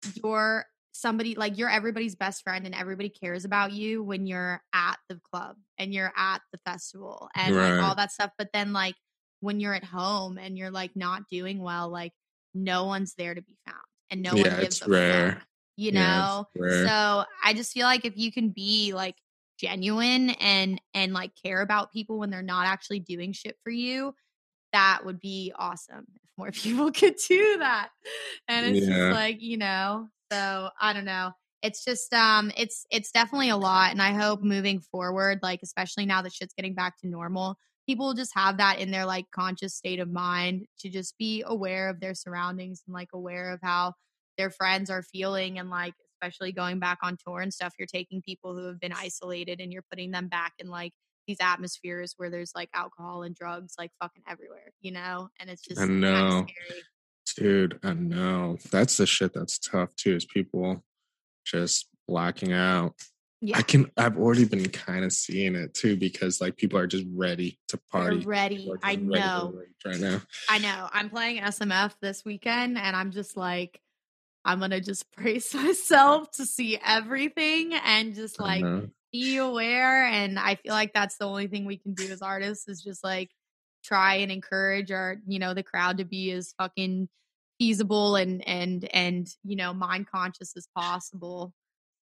you're somebody like you're everybody's best friend and everybody cares about you when you're at the club and you're at the festival and right. like all that stuff but then like when you're at home and you're like not doing well like no one's there to be found and no yeah, one gives it's rare. fuck you know? yeah, so i just feel like if you can be like genuine and and like care about people when they're not actually doing shit for you that would be awesome if more people could do that. And it's yeah. just like you know so i don't know. It's just um it's it's definitely a lot and i hope moving forward like especially now that shit's getting back to normal people will just have that in their like conscious state of mind to just be aware of their surroundings and like aware of how their friends are feeling and like especially going back on tour and stuff you're taking people who have been isolated and you're putting them back in like these atmospheres where there's like alcohol and drugs like fucking everywhere you know? And it's just I know dude I know that's the shit that's tough too is people just blacking out yeah. I can. I've already been kind of seeing it too because like people are just ready to party. They're ready. I know. Right now. I know. I'm playing SMF this weekend, and I'm just like, I'm gonna just brace myself to see everything and just like be aware. And I feel like that's the only thing we can do as artists is just like try and encourage our, you know, the crowd to be as fucking feasible and and and you know mind conscious as possible.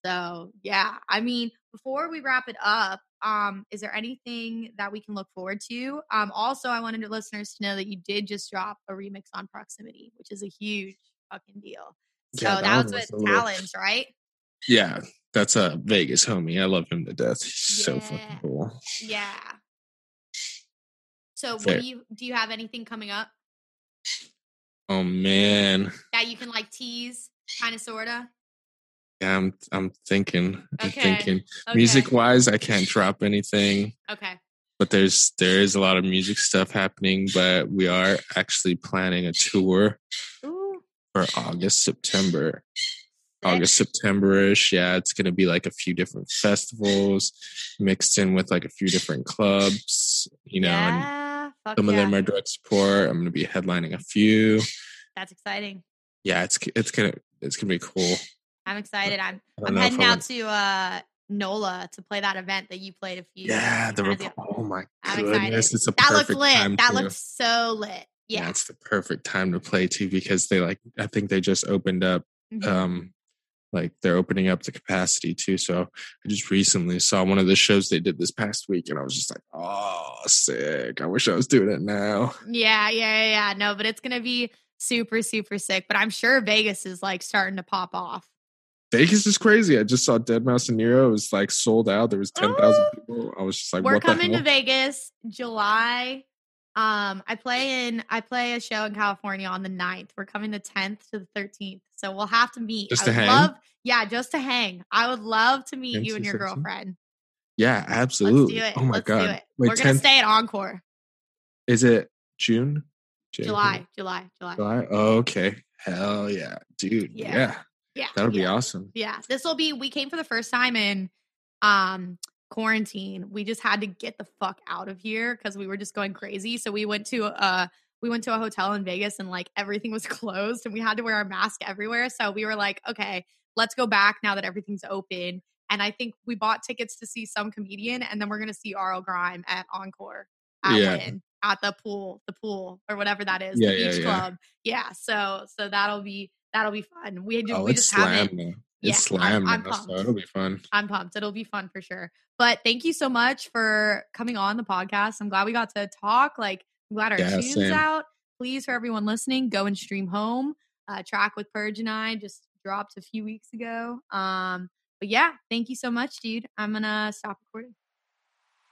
So yeah, I mean, before we wrap it up, um, is there anything that we can look forward to? Um, also, I wanted listeners to know that you did just drop a remix on Proximity, which is a huge fucking deal. So Yeah, that, that was with a Talons, right? Yeah, that's a Vegas homie. I love him to death. He's so fucking cool. Yeah. So what do you do you have anything coming up Oh man, that you can like tease, kind of sorta? yeah, I'm I'm thinking. I'm thinking. Okay. Music wise, I can't drop anything, Okay. but there's there is a lot of music stuff happening. But we are actually planning a tour Ooh. for August, September. August, September-ish. Yeah, it's gonna be like a few different festivals mixed in with like a few different clubs, you know, and yeah. Fuck some of them are direct support. I'm gonna be headlining a few. That's exciting. Yeah, it's it's gonna it's gonna be cool. I'm excited. I'm I'm heading out to uh NOLA to play that event that you played a few Yeah, the rep- oh my I'm excited. goodness, it's a That perfect looked lit. time That to, looked so lit. yeah. Yeah. it's the perfect time to play too because they like I think they just opened up Mhm. um like they're opening up the capacity too. So I just recently saw one of the shows they did this past week and I was just like, oh sick. I wish I was doing it now. Yeah, yeah, yeah, yeah. No, but it's gonna be super, super sick. But I'm sure Vegas is like starting to pop off. Vegas is crazy. I just saw deadmau5 and Nero. It was like sold out. There was ten thousand Oh. people. I was just like, We're coming to? Vegas July. Um, I play in I play a show in California on the 9th. We're coming the 10th to the 13th. So we'll have to meet. Just I to would hang? love yeah, just to hang. I would love to meet you and your girlfriend. yeah, absolutely. Let's do it. Oh my Let's god. do it. Wait, We're gonna stay at Encore. is it June? January? July, July, July. July. Oh, okay. Hell yeah, dude. Yeah. Yeah, Yeah. that'll be awesome. Yeah, this will be. We came for the first time in um quarantine. We just had to get the fuck out of here because we were just going crazy. So we went to uh we went to a hotel in Vegas and like everything was closed and we had to wear a mask everywhere. So we were like, okay, let's go back now that everything's open. And I think we bought tickets to see some comedian, and then we're gonna see RL Grime at Encore at Yeah. Wynn, at the pool, the pool or whatever that is, Yeah, the yeah, beach club. Yeah. So so that'll be that'll be fun. We do Oh, we just haven't now. Yeah, It's I'm- slam I'm so it'll be fun. I'm pumped. It'll be fun for sure. But thank you so much for coming on the podcast. I'm glad we got to talk. Like, I'm glad our Yeah, tunes same. out. Please, for everyone listening, go and stream home. Uh, track with Purge and I just dropped a few weeks ago. Um, but yeah, thank you so much, dude. I'm gonna stop recording.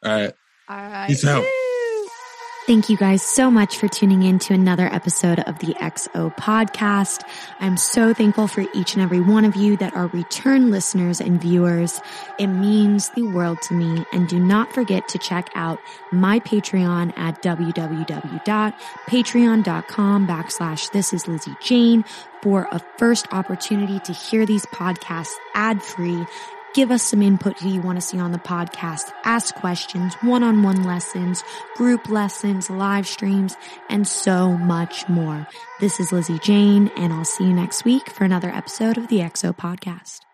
All right. All right. Peace out. Thank you guys so much for tuning in to another episode of the XO podcast. I'm so thankful for each and every one of you that are return listeners and viewers. It means the world to me. And do not forget to check out my Patreon at www.patreon.com backslash this is Lizzie Jane for a first opportunity to hear these podcasts ad free Give us some input who you want to see on the podcast. Ask questions, one-on-one lessons, group lessons, live streams, and so much more. This is Lizzie Jane, and I'll see you next week for another episode of the XO podcast.